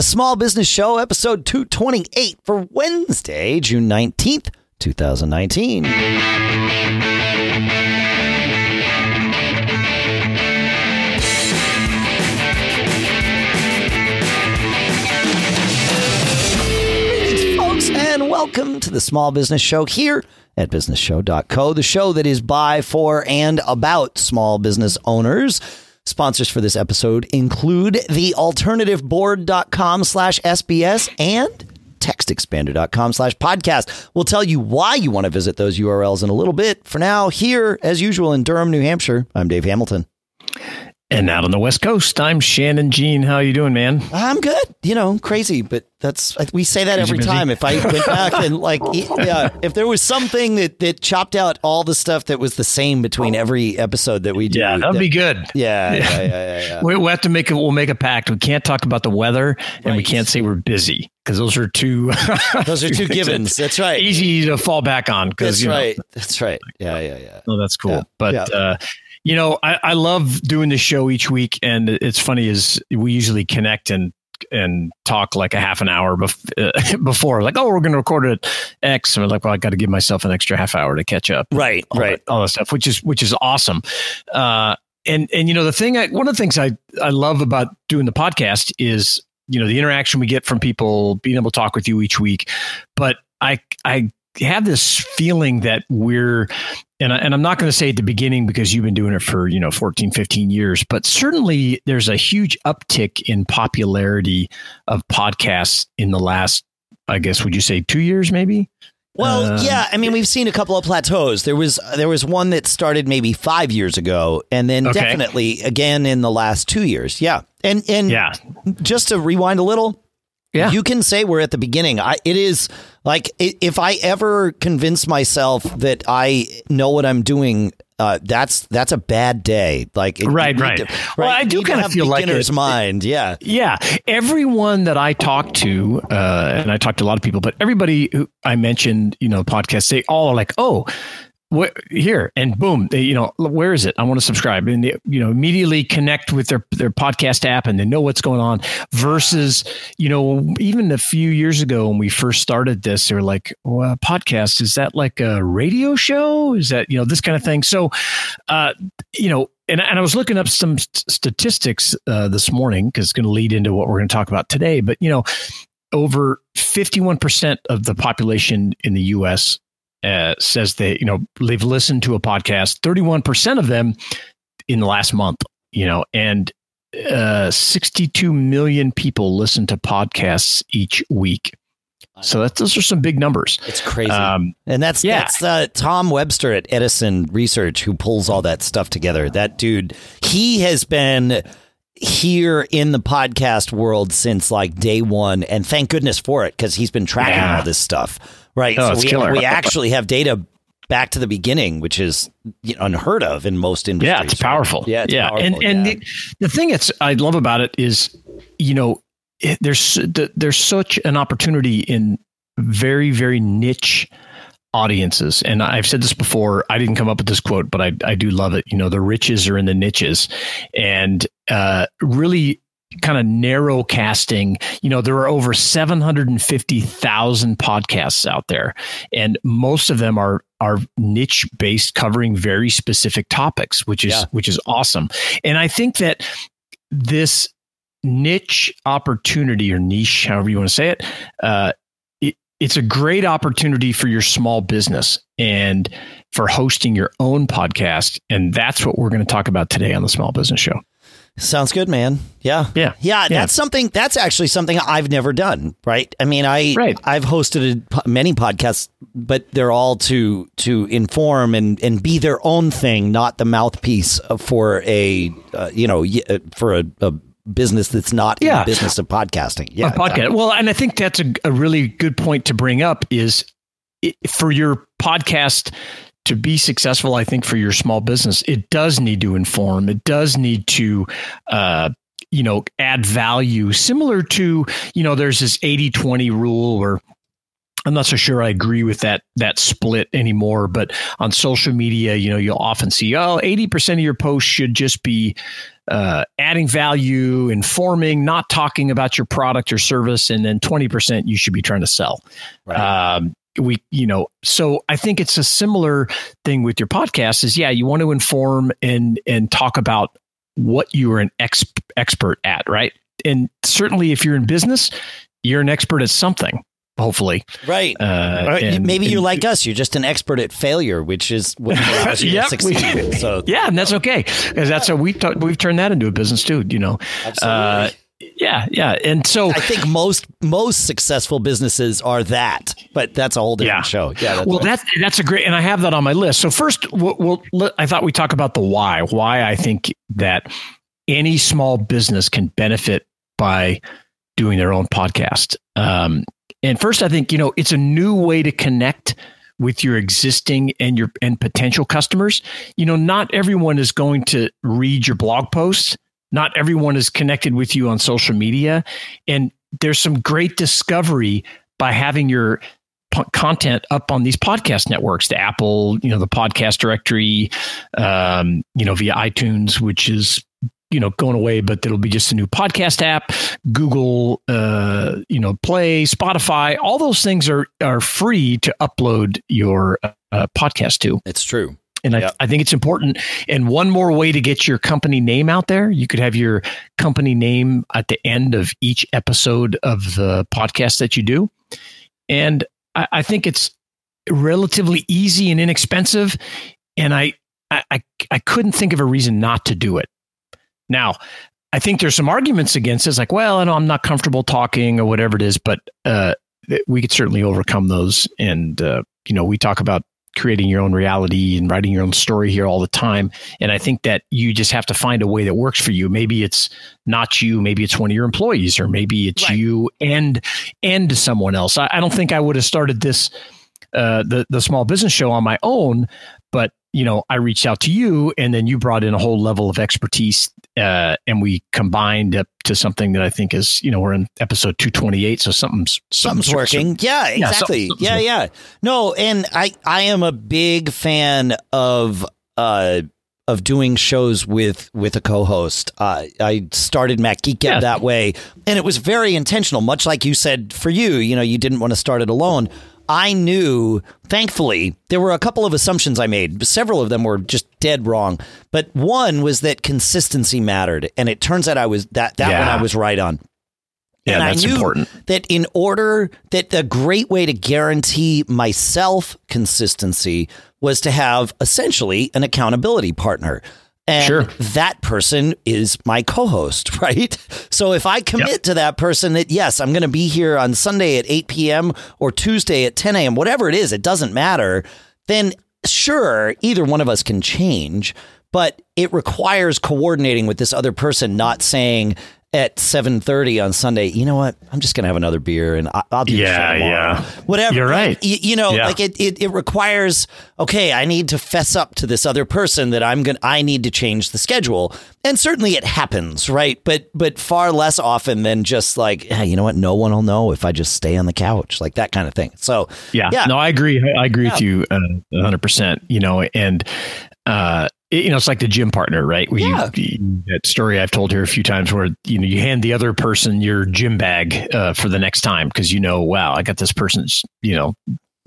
the Small Business Show, episode 228 for Wednesday, June 19th, 2019. Greetings, folks, and welcome to the Small Business Show here at businessshow.co, the show that is by, for, and about small business owners. Sponsors for this episode include the alternativeboard.com slash SBS and textexpander.com slash podcast. We'll tell you why you want to visit those URLs in a little bit. For now, here, as usual, in Durham, New Hampshire, I'm Dave Hamilton. And out on the West Coast, I'm Shannon Jean. How you doing, man? I'm good. You know, crazy, but that's we say that every time. If I went back and like, yeah, if there was something that that chopped out all the stuff that was the same between every episode that we do, yeah, that'd that, be good. Yeah, yeah, yeah, yeah. yeah. we, we have to make a we'll make a pact. We can't talk about the weather, and Right. we can't say we're busy because those are two. Those are two givens. That's right. Easy to fall back on because That's you know, right. That's right. Yeah, yeah, yeah. Oh, that's cool. Yeah. But Yeah. uh, you know, I, I love doing the show each week, and it's funny is we usually connect and and talk like a half an hour bef- uh, before, like, oh, we're going to record at X, and we're like, well, I got to give myself an extra half hour to catch up. Right, all right. that, all that stuff, which is which is awesome. Uh, and and you know the thing, I, one of the things I I love about doing the podcast is you know the interaction we get from people, being able to talk with you each week. But I I have this feeling that we're and, I, and I'm not going to say at the beginning because you've been doing it for you know 14 15 years but certainly there's a huge uptick in popularity of podcasts in the last I guess would you say 2 years maybe Well, Uh, yeah, I mean, we've seen a couple of plateaus. There was there was one that started maybe five years ago, and then Okay. definitely again in the last two years. Yeah, and and yeah just to rewind a little, Yeah. you can say we're at the beginning. I it is like if I ever convince myself that I know what I'm doing. Uh, that's that's a bad day. Like it- Right, need right. Well, I do kinda have feel like beginner's mind. Yeah, Yeah, everyone that I talk to, uh, and I talk to a lot of people, but everybody who I mentioned, you know, podcast, they all are like, "Oh, what here?" And boom, they, you know, where is it? I want to subscribe, and they, you know, immediately connect with their their podcast app, and they know what's going on. Versus, you know, even a few years ago when we first started this, they were like, well, "Podcast is that like a radio show? Is that you know this kind of thing?" So, uh, you know, and, and I was looking up some st- statistics uh, this morning because it's going to lead into what we're going to talk about today. But, you know, over 51% of the population in the US uh, says they, you know, they've listened to a podcast, 31% of them in the last month, you know, and uh, 62 million people listen to podcasts each week. So that, those are some big numbers. it's crazy. Um, And that's Yeah. that's uh, Tom Webster at Edison Research who pulls all that stuff together. That dude, he has been here in the podcast world since like day one, and thank goodness for it because he's been tracking Yeah. all this stuff. Right, Oh, so we killer. we actually have data back to the beginning, which is unheard of in most industries. Yeah, it's powerful. Yeah, it's yeah. powerful, and and yeah. The, the thing that's I love about it is, you know, it, there's the, there's such an opportunity in very very niche audiences and i've said this before i didn't come up with this quote but i, I do love it you know the riches are in the niches and uh, really kind of narrow casting. You know there are over 750000 podcasts out there and most of them are are niche based covering very specific topics which is Yeah. which is awesome. And i think that this niche opportunity or niche however you want to say it uh, it, it's a great opportunity for your small business and for hosting your own podcast and that's what we're going to talk about today on the small business show Sounds good, man. Yeah. Yeah. Yeah. Yeah. That's something, that's actually something I've never done. Right. I mean, I, Right. I've hosted a many podcasts, but they're all to, to inform and, and be their own thing, not the mouthpiece for a, uh, you know, uh, for a, a business that's not in Yeah. the business of podcasting. Yeah. a podcast. exactly. Well, and I think that's a, a really good point to bring up is for your podcast to be successful, I think for your small business, it does need to inform. It does need to, uh, you know, add value similar to, you know, there's this 80 20 rule where I'm not so sure I agree with that that split anymore, but on social media, you know, you'll often see, oh, 80% of your posts should just be uh, adding value, informing, not talking about your product or service, and then 20% you should be trying to sell. Right. Um, we you know so i think it's a similar thing with your podcast is yeah you want to inform and and talk about what you are an ex- expert at right and certainly if you're in business you're an expert at something hopefully. Right. Uh, and, Maybe you're like us. You're just an expert at failure, which is what allows you yep, to succeed. We, so yeah, and that's okay because that's a we t- we've turned that into a business too. You know. Absolutely. Uh, yeah, yeah, and so I think most most successful businesses are that, but that's a whole different yeah. show. Yeah, that's well, right. that's that's a great, and I have that on my list. So first, we'll, we'll, I thought we talk about the why. Why I think that any small business can benefit by doing their own podcast. Um, and first, I think, you know, it's a new way to connect with your existing and your and potential customers. You know, not everyone is going to read your blog posts. Not everyone is connected with you on social media. And there's some great discovery by having your p- content up on these podcast networks, the Apple, you know, the podcast directory, um, you know, via iTunes, which is you know going away but it'll be just a new podcast app google uh, you know play spotify. All those things are are free to upload your uh, podcast to. It's true and I, I think it's important. And one more way to get your company name out there, you could have your company name at the end of each episode of the podcast that you do. And I, I think it's relatively easy and inexpensive. And I, I, I couldn't think of a reason not to do it. Now, I think there's some arguments against it. It's like, well, I know I'm not comfortable talking or whatever it is, but uh, we could certainly overcome those. And, uh, you know, we talk about creating your own reality and writing your own story here all the time. And I think that you just have to find a way that works for you. Maybe it's not you, maybe it's one of your employees, or maybe it's right. you and and someone else. I, I don't think I would have started this uh, the the small business show on my own, but you know, I reached out to you, and then you brought in a whole level of expertise, uh, and we combined up to something that I think is, you know, we're in episode two twenty eight, so something's something's, something's working. yeah, exactly. Yeah, something's yeah, yeah. No, and I I am a big fan of uh of doing shows with with a co-host. Uh, I started Mac Geek yeah. that way, and it was very intentional. Much like you said for you, you know, you didn't want to start it alone. I knew, thankfully, there were a couple of assumptions I made. Several of them were just dead wrong. But one was that consistency mattered. And it turns out I was that that yeah. one I was right on. Yeah, and that's I knew important. That in order that the great way to guarantee myself consistency was to have essentially an accountability partner. And sure. that person is my co host, right? So if I commit yep. to that person that, yes, I'm going to be here on Sunday at 8 p.m. or Tuesday at 10 a.m., whatever it is, it doesn't matter, then sure, either one of us can change. But it requires coordinating with this other person, not saying, at 7.30 on sunday you know what? I'm just gonna have another beer and i'll do yeah yeah. Whatever. You're right. You, you know yeah. like it, it, it requires okay i need to fess up to this other person that i'm gonna i need to change the schedule. And certainly it happens right? But but far less often than just like hey, you know what? No one will know if i just stay on the couch like that kind of thing. So yeah, yeah. no i agree. I agree yeah. with you uh, 100% you know and uh you know, it's like the gym partner, right? Where yeah. you, that story I've told here a few times where, you know, you hand the other person your gym bag uh, for the next time because you know, wow, I got this person's, you know,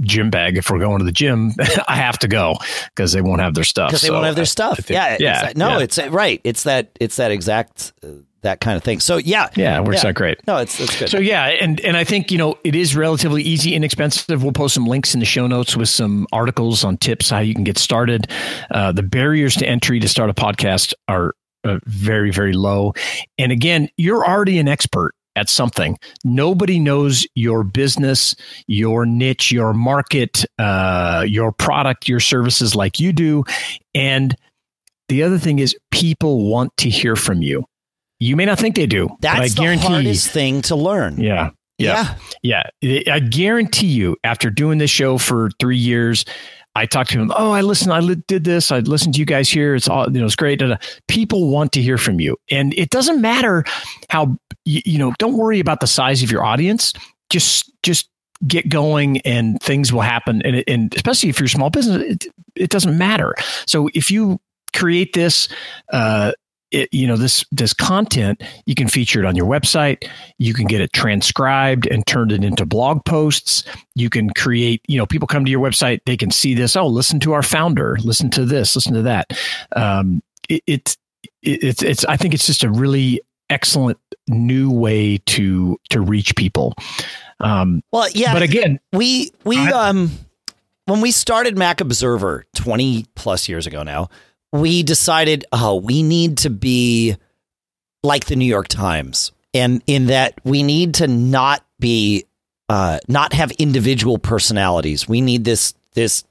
gym bag. If we're going to the gym, I have to go because they won't have their stuff. Because they so won't have their stuff. Think, yeah. Yeah. It's, no, yeah. it's right. It's that, it's that exact uh, that kind of thing. So yeah, yeah, it works yeah. out great. No, it's it's good. So yeah, and and I think you know it is relatively easy, inexpensive. We'll post some links in the show notes with some articles on tips how you can get started. Uh, the barriers to entry to start a podcast are uh, very very low, and again, you're already an expert at something. Nobody knows your business, your niche, your market, uh, your product, your services like you do, and the other thing is people want to hear from you. You may not think they do. That's but I guarantee the hardest thing to learn. Yeah. Yeah. Yeah. I guarantee you, after doing this show for three years, I talked to him. Oh, I listened. I li- did this. I listened to you guys here. It's all you know. It's great. People want to hear from you, and it doesn't matter how you, you know. Don't worry about the size of your audience. Just just get going, and things will happen. And, and especially if you're a small business, it, it doesn't matter. So if you create this, uh, it, you know this this content you can feature it on your website. You can get it transcribed and turned it into blog posts. You can create you know people come to your website they can see this oh listen to our founder listen to this listen to that. Um, it, it's it's it's i think it's just a really excellent new way to to reach people. Um, well yeah but again we we um when we started mac observer 20 plus years ago now we decided, oh, we need to be like the New York Times, and in that we need to not be, uh, not have individual personalities. We need this this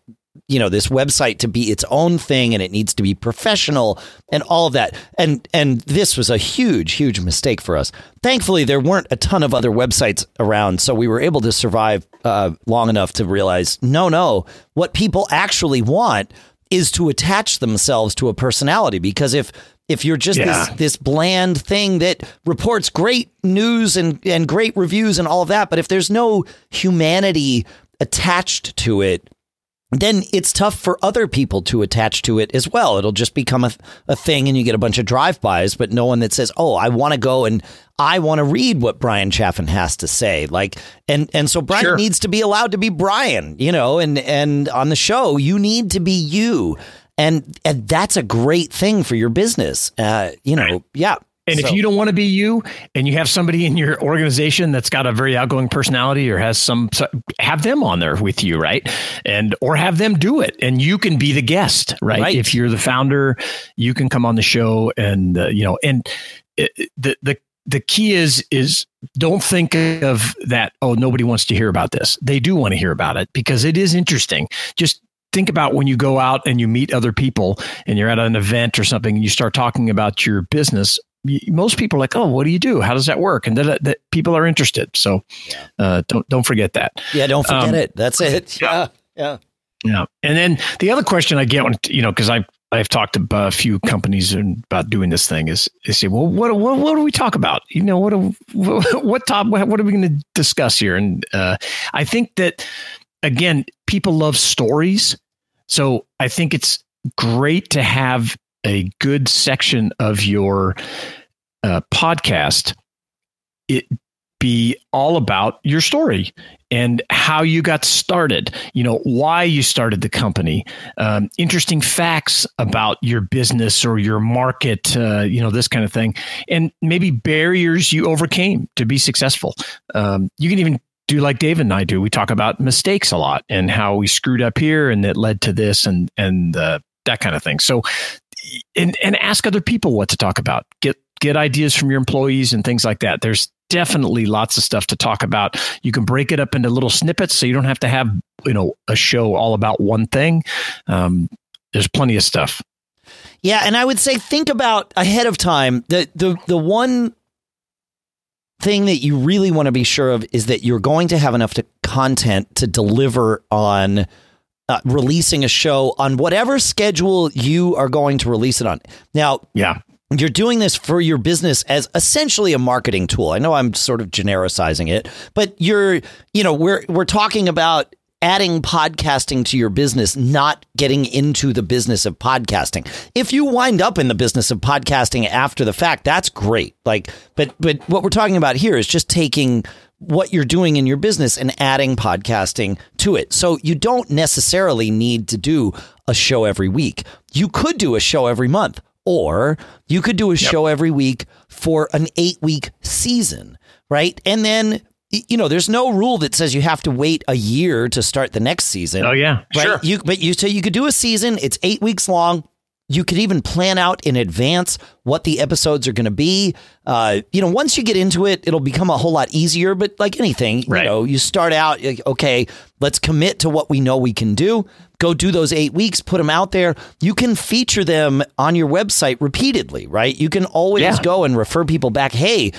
you know this website to be its own thing and it needs to be professional and all of that and and this was a huge huge mistake for us thankfully there weren't a ton of other websites around so we were able to survive uh, long enough to realize no no what people actually want is to attach themselves to a personality because if if you're just yeah. this this bland thing that reports great news and and great reviews and all of that but if there's no humanity attached to it then it's tough for other people to attach to it as well. It'll just become a, a thing and you get a bunch of drive-bys, but no one that says, oh, I want to go and I want to read what Bryan Chaffin has to say. Like, and, and so Bryan sure. needs to be allowed to be Bryan, you know, and, and on the show, you need to be you. And, and that's a great thing for your business. Uh, you know, right. yeah. And so. if you don't want to be you and you have somebody in your organization that's got a very outgoing personality or has some have them on there with you, right? And or have them do it and you can be the guest, right? right. If you're the founder, you can come on the show and uh, you know and it, the the the key is is don't think of that oh nobody wants to hear about this. They do want to hear about it because it is interesting. Just think about when you go out and you meet other people and you're at an event or something and you start talking about your business most people are like, "Oh, what do you do? How does that work?" And that, that people are interested. So uh, don't don't forget that. Yeah, don't forget um, it. That's it. Yeah, yeah, yeah. And then the other question I get when you know because I I've talked to a few companies about doing this thing is they say, well, what what, what do we talk about? You know, what what, what top what, what are we going to discuss here? And uh, I think that again, people love stories, so I think it's great to have a good section of your uh, podcast it be all about your story and how you got started you know why you started the company um, interesting facts about your business or your market uh, you know this kind of thing and maybe barriers you overcame to be successful um, you can even do like David and I do. We talk about mistakes a lot and how we screwed up here and it led to this and and uh, that kind of thing. So and and ask other people what to talk about. Get get ideas from your employees and things like that. There's definitely lots of stuff to talk about. You can break it up into little snippets, so you don't have to have you know a show all about one thing. Um, there's plenty of stuff. Yeah, and I would say think about ahead of time. The the the one thing that you really want to be sure of is that you're going to have enough to content to deliver on uh, releasing a show on whatever schedule you are going to release it on. Now, yeah. You're doing this for your business as essentially a marketing tool. I know I'm sort of genericizing it, but you're, you know, we're we're talking about adding podcasting to your business, not getting into the business of podcasting. If you wind up in the business of podcasting after the fact, that's great. Like, but but what we're talking about here is just taking what you're doing in your business and adding podcasting to it. So you don't necessarily need to do a show every week. You could do a show every month, or you could do a yep. show every week for an eight week season, right? And then you know, there's no rule that says you have to wait a year to start the next season. Oh yeah, right? sure. You, but you so you could do a season. It's eight weeks long. You could even plan out in advance what the episodes are going to be. Uh, you know, once you get into it, it'll become a whole lot easier. But like anything, right. you know, you start out, okay, let's commit to what we know we can do. Go do those eight weeks, put them out there. You can feature them on your website repeatedly, right? You can always yeah. go and refer people back. Hey,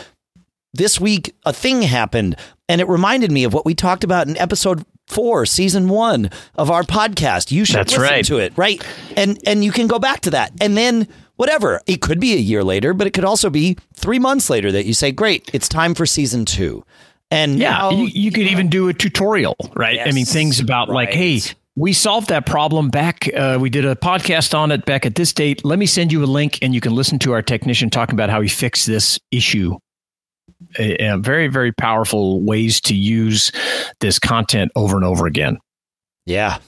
this week a thing happened and it reminded me of what we talked about in episode four, season one of our podcast. You should That's listen right. to it, right? And and you can go back to that, and then whatever. It could be a year later, but it could also be three months later that you say, "Great, it's time for season two. And yeah, now, you, you, could even do a tutorial, right? Yes, I mean, things about right. like, hey, we solved that problem back. Uh, we did a podcast on it back at this date. Let me send you a link, and you can listen to our technician talking about how he fixed this issue. Very, very powerful ways to use this content over and over again. Yeah,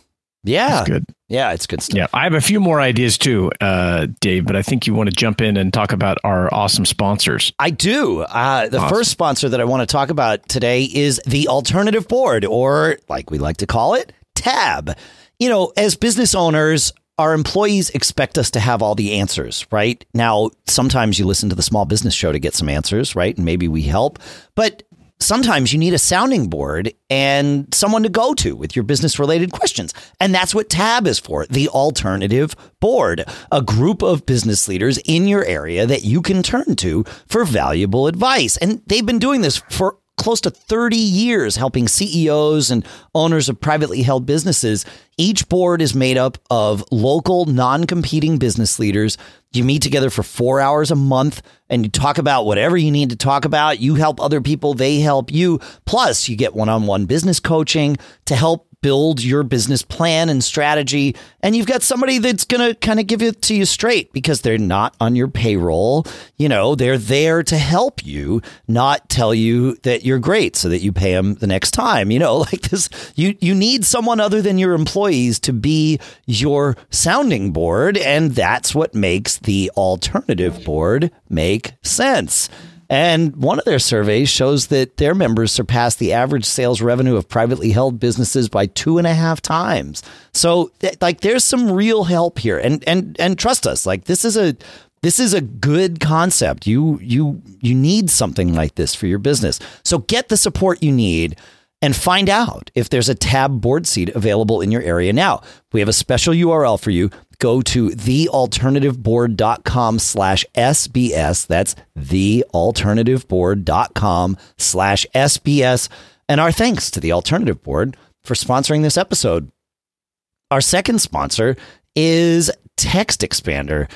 yeah, That's good. Yeah, it's good stuff. Yeah, I have a few more ideas too, uh, Dave, but I think you want to jump in and talk about our awesome sponsors. I do. Uh, the awesome. first sponsor that I want to talk about today is the Alternative Board, or like we like to call it, TAB. You know, as business owners, our employees expect us to have all the answers, right? Now, sometimes you listen to the small business show to get some answers, right? And maybe we help. But sometimes you need a sounding board and someone to go to with your business related questions. And that's what TAB is for the alternative board, a group of business leaders in your area that you can turn to for valuable advice. And they've been doing this for close to 30 years helping CEOs and owners of privately held businesses. Each board is made up of local, non competing business leaders. You meet together for four hours a month and you talk about whatever you need to talk about. You help other people, they help you. Plus, you get one on one business coaching to help build your business plan and strategy. And you've got somebody that's going to kind of give it to you straight because they're not on your payroll. You know, they're there to help you, not tell you that you're great so that you pay them the next time. You know, like this, you, you need someone other than your employees to be your sounding board. And that's what makes the alternative board make sense. And one of their surveys shows that their members surpass the average sales revenue of privately held businesses by two and a half times. So, like, there's some real help here, and and and trust us, like, this is a this is a good concept. You you you need something like this for your business. So get the support you need and find out if there's a tab board seat available in your area now. We have a special URL for you. Go to thealternativeboard.com slash SBS. That's thealternativeboard.com slash SBS. And our thanks to the Alternative Board for sponsoring this episode. Our second sponsor is Text Expander.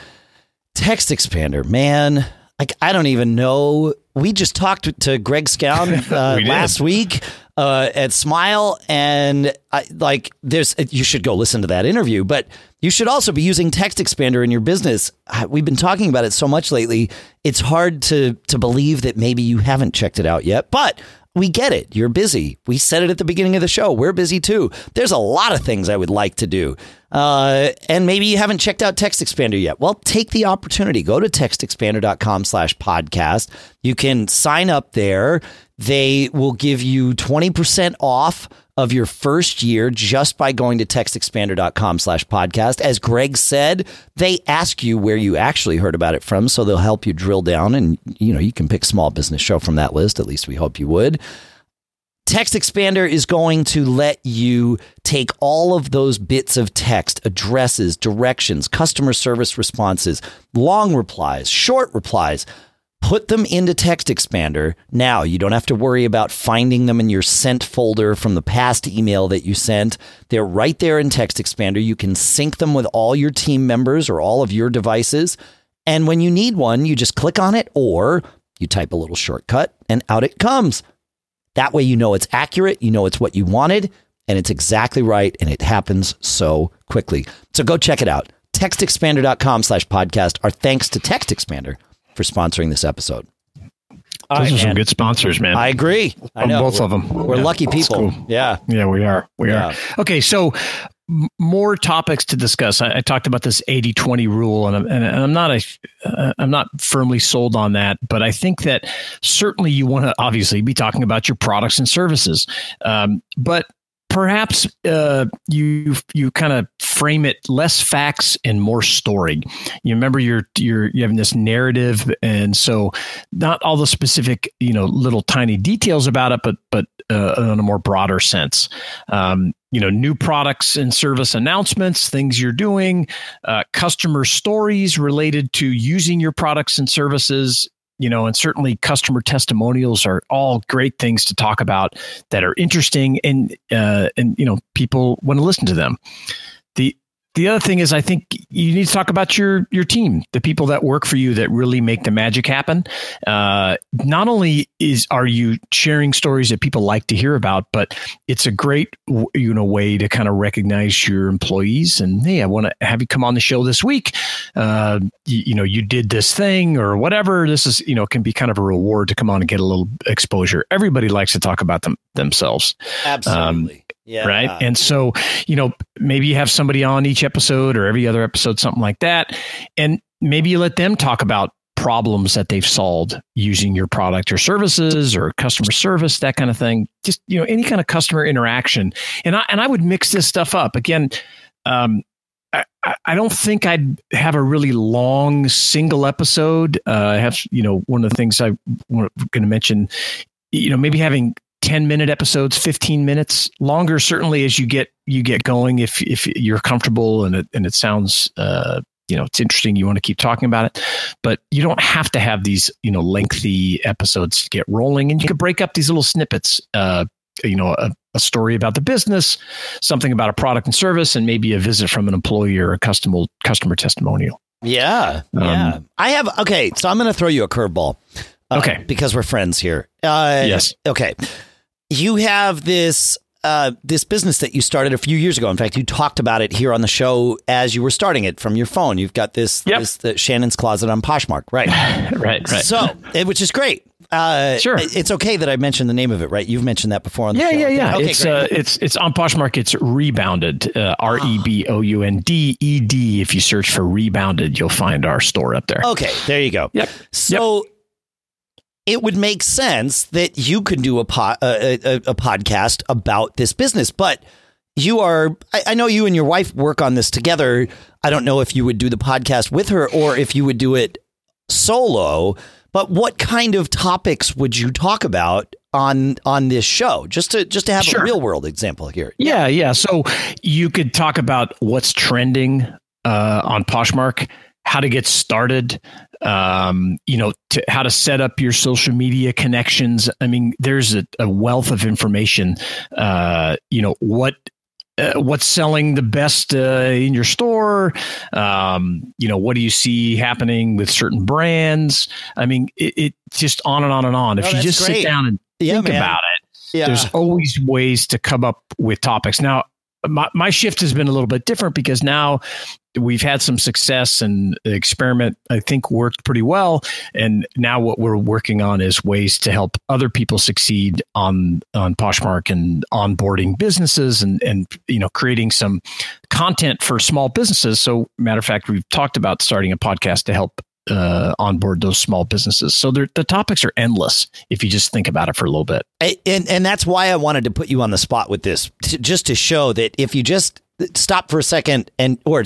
Text Expander, man, like I don't even know. We just talked to Greg Scown uh, we last week uh, at Smile, and I, like there's you should go listen to that interview, but you should also be using Text Expander in your business. We've been talking about it so much lately; it's hard to to believe that maybe you haven't checked it out yet. But we get it. You're busy. We said it at the beginning of the show. We're busy too. There's a lot of things I would like to do. Uh, and maybe you haven't checked out Text Expander yet. Well, take the opportunity. Go to textexpander.com slash podcast. You can sign up there. They will give you 20% off of your first year just by going to textexpander.com slash podcast. As Greg said, they ask you where you actually heard about it from, so they'll help you drill down and you know, you can pick small business show from that list. At least we hope you would. Text Expander is going to let you take all of those bits of text, addresses, directions, customer service responses, long replies, short replies, put them into Text Expander. Now you don't have to worry about finding them in your sent folder from the past email that you sent. They're right there in Text Expander. You can sync them with all your team members or all of your devices. And when you need one, you just click on it or you type a little shortcut and out it comes. That way you know it's accurate, you know it's what you wanted, and it's exactly right, and it happens so quickly. So go check it out. TextExpander.com slash podcast. Our thanks to Text Expander for sponsoring this episode. Those are some good sponsors, man. I agree. I know. Both of them. We're yeah, lucky people. Cool. Yeah. Yeah, we are. We yeah. are. Okay, so more topics to discuss. I, I talked about this 80-20 rule, and I'm, and I'm not a, uh, I'm not firmly sold on that, but I think that certainly you want to obviously be talking about your products and services. Um, but perhaps uh, you you kind of frame it less facts and more story. You remember you're you're you having this narrative, and so not all the specific you know little tiny details about it, but but uh, in a more broader sense. Um, you know, new products and service announcements, things you're doing, uh, customer stories related to using your products and services you know, and certainly customer testimonials are all great things to talk about that are interesting and uh, and you know people want to listen to them. The the other thing is, I think you need to talk about your your team, the people that work for you that really make the magic happen. Uh, not only is are you sharing stories that people like to hear about, but it's a great you know way to kind of recognize your employees and hey, I want to have you come on the show this week. Uh, you, you know, you did this thing or whatever. This is you know can be kind of a reward to come on and get a little exposure. Everybody likes to talk about them themselves. Absolutely. Um, yeah. Right. And so, you know, maybe you have somebody on each episode or every other episode, something like that. And maybe you let them talk about problems that they've solved using your product or services or customer service, that kind of thing. Just, you know, any kind of customer interaction. And I, and I would mix this stuff up again. Um, I, I don't think I'd have a really long single episode. Uh, I have, you know, one of the things I'm going to mention, you know, maybe having 10 minute episodes 15 minutes longer certainly as you get you get going if if you're comfortable and it and it sounds uh you know it's interesting you want to keep talking about it. But you don't have to have these you know lengthy episodes to get rolling. And you can break up these little snippets uh you know a, a story about the business something about a product and service and maybe a visit from an employee or a customer customer testimonial. Yeah um, yeah i have okay so i'm going to throw you a curveball uh, okay. because we're friends here. Uh yes. okay you have this uh, this business that you started a few years ago. In fact, you talked about it here on the show as you were starting it from your phone. You've got this, yep. this the Shannon's Closet on Poshmark, right? right, right. So, which is great. Uh, sure, it's okay that I mentioned the name of it, right? You've mentioned that before on the yeah, show. Yeah, yeah, okay, It's uh, it's it's on Poshmark. It's rebounded. Uh, R e b o u n d e d. If you search for rebounded, you'll find our store up there. Okay, there you go. Yep. So. Yep it would make sense that you could do a, po- a, a, a podcast about this business, but you are I, I, know you and your wife work on this together. I don't know if you would do the podcast with her or if you would do it solo but what kind of topics would you talk about on on this show? Just to just to have sure. a real world example here. Yeah yeah. So you could talk about what's trending uh, on poshmark how to get started um, you know, to, how to set up your social media connections. I mean, there's a, a wealth of information. Uh, you know, what uh, what's selling the best uh, in your store um, you know what do you see happening with certain brands i mean it, it just on and on and on if you just great. sit down and yeah, think man. about it yeah. there's always ways to come up with topics now my, my shift has been a little bit different because now we've had some success and the experiment i think worked pretty well. And now what we're working on is ways to help other people succeed on on poshmark and onboarding businesses and and you know creating some content for small businesses. So matter of fact we've talked about starting a podcast to help uh, onboard those small businesses. So the topics are endless if you just think about it for a little bit. And and that's why I wanted to put you on the spot with this, to, just to show that if you just stop for a second and or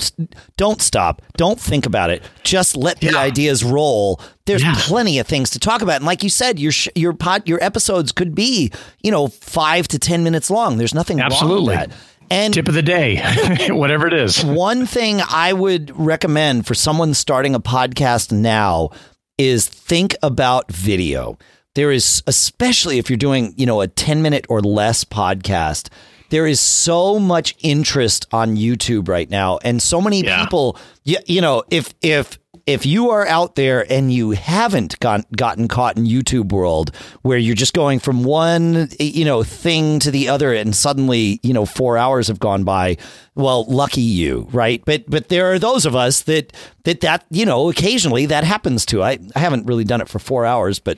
don't stop, don't think about it, just let the yeah. ideas roll. There's yeah. plenty of things to talk about, and like you said, your your pod, your episodes could be you know five to ten minutes long. There's nothing absolutely. wrong with that. And tip of the day, whatever it is. One thing I would recommend for someone starting a podcast now is think about video. There is, especially if you're doing, you know, a 10 minute or less podcast, there is so much interest on YouTube right now. And so many yeah. people, you, you know, if, if, if you are out there and you haven't got, gotten caught in YouTube world where you're just going from one, you know, thing to the other and suddenly, you know, four hours have gone by, well, lucky you, right? But, but there are those of us that, that, that, you know, occasionally that happens to. I, I haven't really done it for four hours, but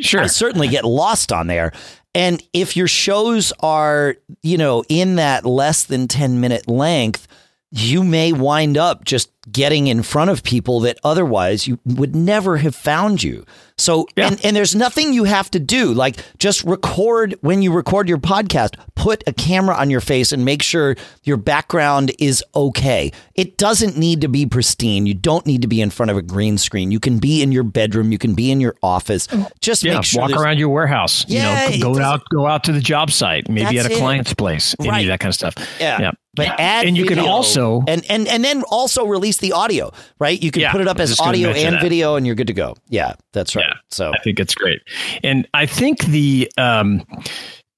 Sure. I certainly get lost on there. And if your shows are, you know, in that less than 10 minute length, you may wind up just getting in front of people that otherwise you would never have found you. So, yeah. and, and there's nothing you have to do. Like just record when you record your podcast, put a camera on your face and make sure your background is okay. It doesn't need to be pristine. You don't need to be in front of a green screen. You can be in your bedroom. You can be in your office. Just yeah, make sure walk around your warehouse. Yeah, you know, go out, go out to the job site, maybe at a client's place, right. any of that kind of stuff. Yeah. yeah. But yeah. add and you video, can also and, and and then also release the audio, right? You can yeah, put it up as audio and that. video, and you're good to go. Yeah, that's right. Yeah, so I think it's great, and I think the um,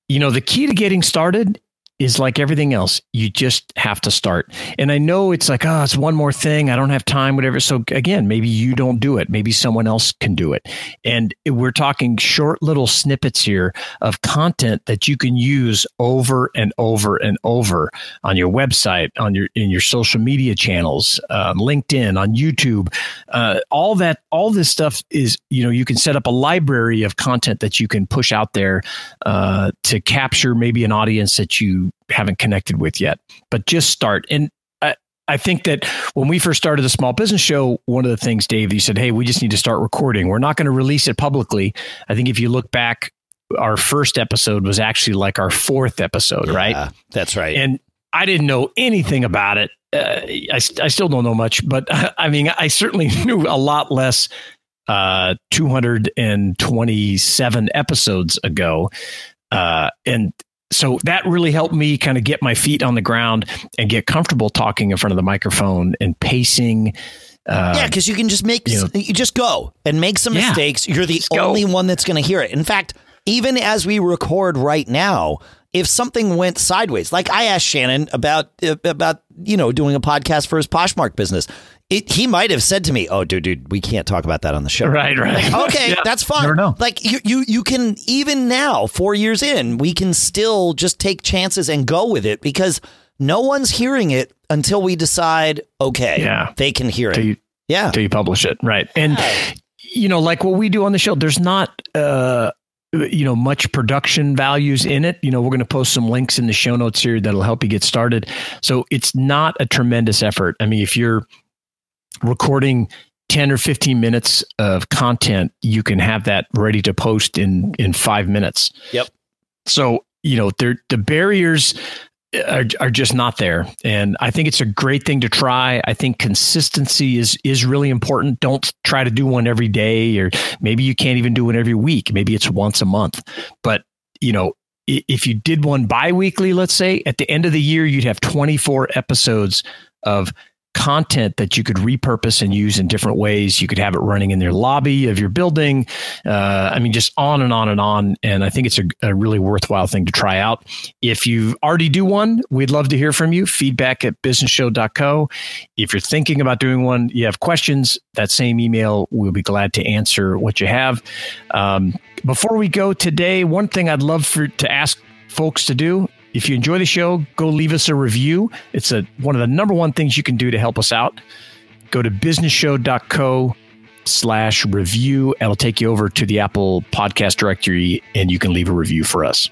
you know, the key to getting started is like everything else. You just have to start. And I know it's like, oh, it's one more thing. I don't have time, whatever. So again, maybe you don't do it. Maybe someone else can do it. And we're talking short little snippets here of content that you can use over and over and over on your website, on your in your social media channels, um, LinkedIn, on YouTube. Uh, all that, all this stuff is, you know, you can set up a library of content that you can push out there uh, to capture maybe an audience that you haven't connected with yet. But just start. And I, I think that when we first started the small business show, one of the things, Dave, you said, hey, we just need to start recording. We're not going to release it publicly. I think if you look back, our first episode was actually like our fourth episode, yeah, right? That's right. And I didn't know anything about it. Uh, I, I still don't know much, but I mean, I certainly knew a lot less uh, 227 episodes ago. Uh, and so that really helped me kind of get my feet on the ground and get comfortable talking in front of the microphone and pacing. Uh, yeah, because you can just make you, know, you, just go and make some yeah, mistakes. You're the only go. one that's going to hear it. In fact, even as we record right now, if something went sideways, like I asked Shannon about about you know doing a podcast for his Poshmark business, it, he might have said to me, "Oh, dude, dude, we can't talk about that on the show." Right, right. Like, okay, yeah. that's fine. Like you, you, you can even now, four years in, we can still just take chances and go with it because no one's hearing it until we decide, okay, yeah, they can hear it. You, yeah, until you publish it, right? And you know, like what we do on the show, there's not. uh you know much production values in it you know we're going to post some links in the show notes here that'll help you get started so it's not a tremendous effort i mean if you're recording 10 or 15 minutes of content, you can have that ready to post in in 5 minutes. Yep. So, you know, the barriers uh, are, are just not there. And I think it's a great thing to try. I think consistency is is really important. Don't try to do one every day or maybe you can't even do one every week. Maybe it's once a month. But, you know, if you did one bi-weekly, let's say, at the end of the year you'd have 24 episodes of content that you could repurpose and use in different ways. You could have it running in your lobby of your building. Uh, I mean, just on and on and on. And I think it's a, a, really worthwhile thing to try out. If you already do one, we'd love to hear from you. Feedback at businessshow.co. If you're thinking about doing one, you have questions, that same email, we'll be glad to answer what you have. Um, before we go today, one thing I'd love for to ask folks to do if you enjoy the show, go leave us a review. It's a one of the number one things you can do to help us out. Go to businessshow.co slash review. And it'll take you over to the Apple podcast directory and you can leave a review for us.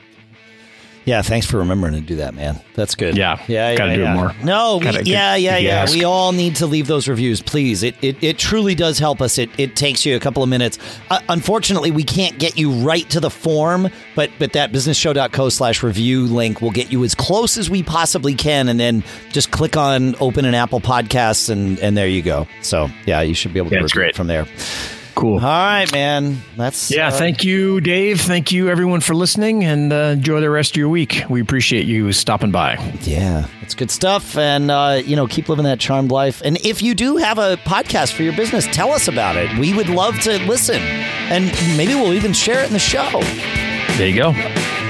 Yeah, thanks for remembering to do that, man. That's good. Yeah, yeah, gotta yeah, do yeah. it more. No, we, yeah, yeah, yeah. We all need to leave those reviews, please. It it, it truly does help us. It it takes you a couple of minutes. Uh, unfortunately, we can't get you right to the form, but but that businessshow.co slash review link will get you as close as we possibly can, and then just click on open an Apple Podcasts, and and there you go. So yeah, you should be able to yeah, great. from there. Cool. All right, man. That's yeah. Uh, thank you, Dave. Thank you, everyone, for listening, and uh, enjoy the rest of your week. We appreciate you stopping by. Yeah, it's good stuff, and uh, you know, keep living that charmed life. And if you do have a podcast for your business, tell us about it. We would love to listen, and maybe we'll even share it in the show. There you go.